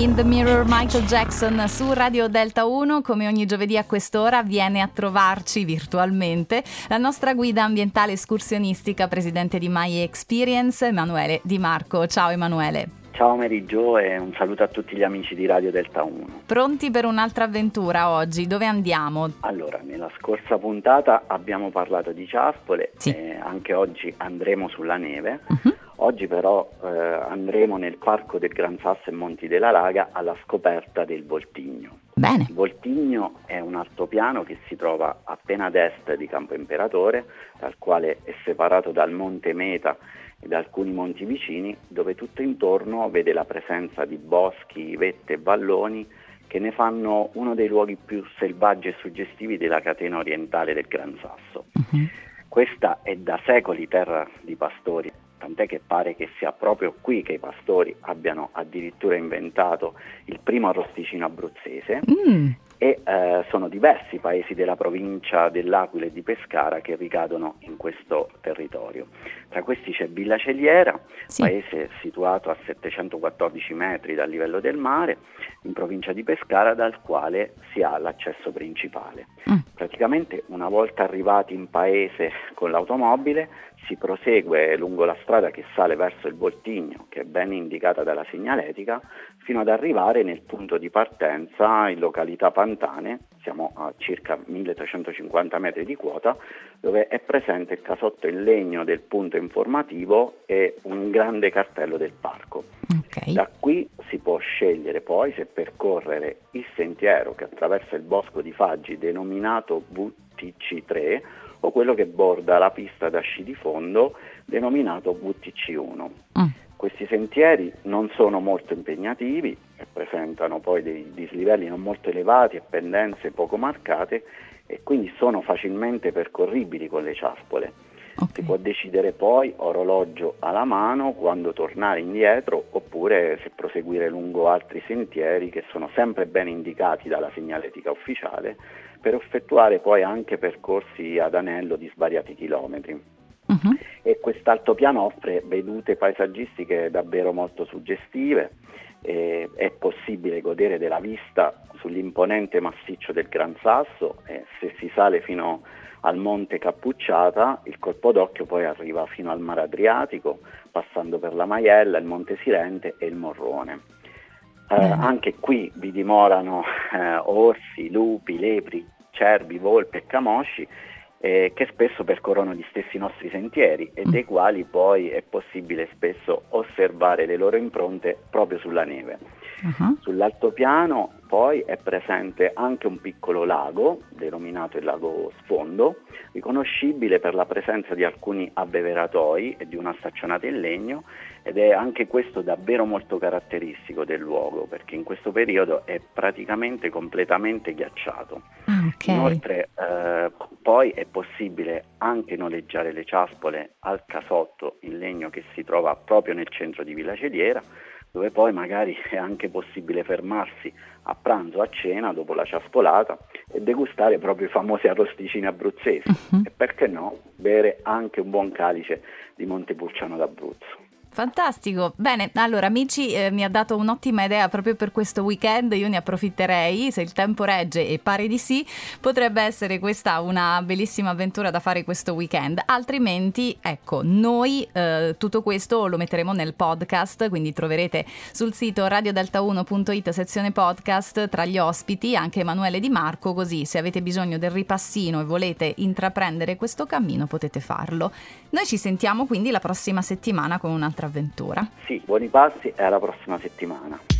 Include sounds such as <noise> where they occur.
In the Mirror Michael Jackson su Radio Delta 1, come ogni giovedì a quest'ora viene a trovarci virtualmente la nostra guida ambientale escursionistica, presidente di My Experience, Emanuele Di Marco. Ciao Emanuele. Ciao Jo e un saluto a tutti gli amici di Radio Delta 1. Pronti per un'altra avventura oggi? Dove andiamo? Allora, nella scorsa puntata abbiamo parlato di ciaspole Sì. e anche oggi andremo sulla neve. Mhm. Oggi però eh, andremo nel parco del Gran Sasso e Monti della Laga alla scoperta del Voltigno. Bene. Il Voltigno è un altopiano che si trova appena ad est di Campo Imperatore, dal quale è separato dal Monte Meta e da alcuni monti vicini, dove tutto intorno vede la presenza di boschi, vette e valloni che ne fanno uno dei luoghi più selvaggi e suggestivi della catena orientale del Gran Sasso. Mhm. Questa è da secoli terra di pastori, tant'è che pare che sia proprio qui che i pastori abbiano addirittura inventato il primo arrosticino abruzzese Mm, e eh, sono diversi i paesi della provincia dell'Aquila e di Pescara che ricadono in questo territorio. Tra questi c'è Villa Celiera, sì. paese situato a 714 metri dal livello del mare, in provincia di Pescara, dal quale si ha l'accesso principale. Mm. Praticamente una volta arrivati in paese con l'automobile si prosegue lungo la strada che sale verso il Voltigno, che è ben indicata dalla segnaletica, fino ad arrivare nel punto di partenza in località Pantane, siamo a circa 1350 metri di quota, dove è presente il casotto in legno del punto informativo e un grande cartello del parco. Ok. Da qui si può scegliere poi se percorrere il sentiero che attraversa il bosco di Faggi denominato VTC3 o quello che borda la pista da sci di fondo denominato VTC1. Mm. Questi sentieri non sono molto impegnativi e presentano poi dei dislivelli non molto elevati e pendenze poco marcate e quindi sono facilmente percorribili con le ciaspole. Si Ok. può decidere poi orologio alla mano quando tornare indietro oppure se proseguire lungo altri sentieri che sono sempre ben indicati dalla segnaletica ufficiale per effettuare poi anche percorsi ad anello di svariati chilometri. Mhm. E quest'altopiano offre vedute paesaggistiche davvero molto suggestive, e è possibile godere della vista sull'imponente massiccio del Gran Sasso e se si sale fino al Monte Cappucciata il colpo d'occhio poi arriva fino al Mare Adriatico, passando per la Maiella, il Monte Sirente e il Morrone. Eh, anche qui vi dimorano eh, orsi, lupi, lepri, cervi, volpi e camosci eh, che spesso percorrono gli stessi nostri sentieri e Mm. dei quali poi è possibile spesso osservare le loro impronte proprio sulla neve. Ah. Sull'altopiano poi è presente anche un piccolo lago, denominato il lago Sfondo, riconoscibile per la presenza di alcuni abbeveratoi e di una staccionata in legno ed è anche questo davvero molto caratteristico del luogo perché in questo periodo è praticamente completamente ghiacciato. Ah, ok. Inoltre eh, poi è possibile anche noleggiare le ciaspole al casotto in legno che si trova proprio nel centro di Villa Celiera, dove poi magari <laughs> è anche possibile fermarsi a pranzo o a cena dopo la ciaspolata e degustare proprio i famosi arrosticini abruzzesi Mhm. e perché no bere anche un buon calice di Montepulciano d'Abruzzo. Fantastico, bene, allora amici eh, mi ha dato un'ottima idea proprio per questo weekend, io ne approfitterei, se il tempo regge e pare di sì, potrebbe essere questa una bellissima avventura da fare questo weekend, altrimenti ecco, noi eh, tutto questo lo metteremo nel podcast, quindi troverete sul sito radiodelta1.it sezione podcast tra gli ospiti anche Emanuele Di Marco, così se avete bisogno del ripassino e volete intraprendere questo cammino potete farlo. Noi ci sentiamo quindi la prossima settimana con un'altra avventura. Sì, buoni passi e alla prossima settimana.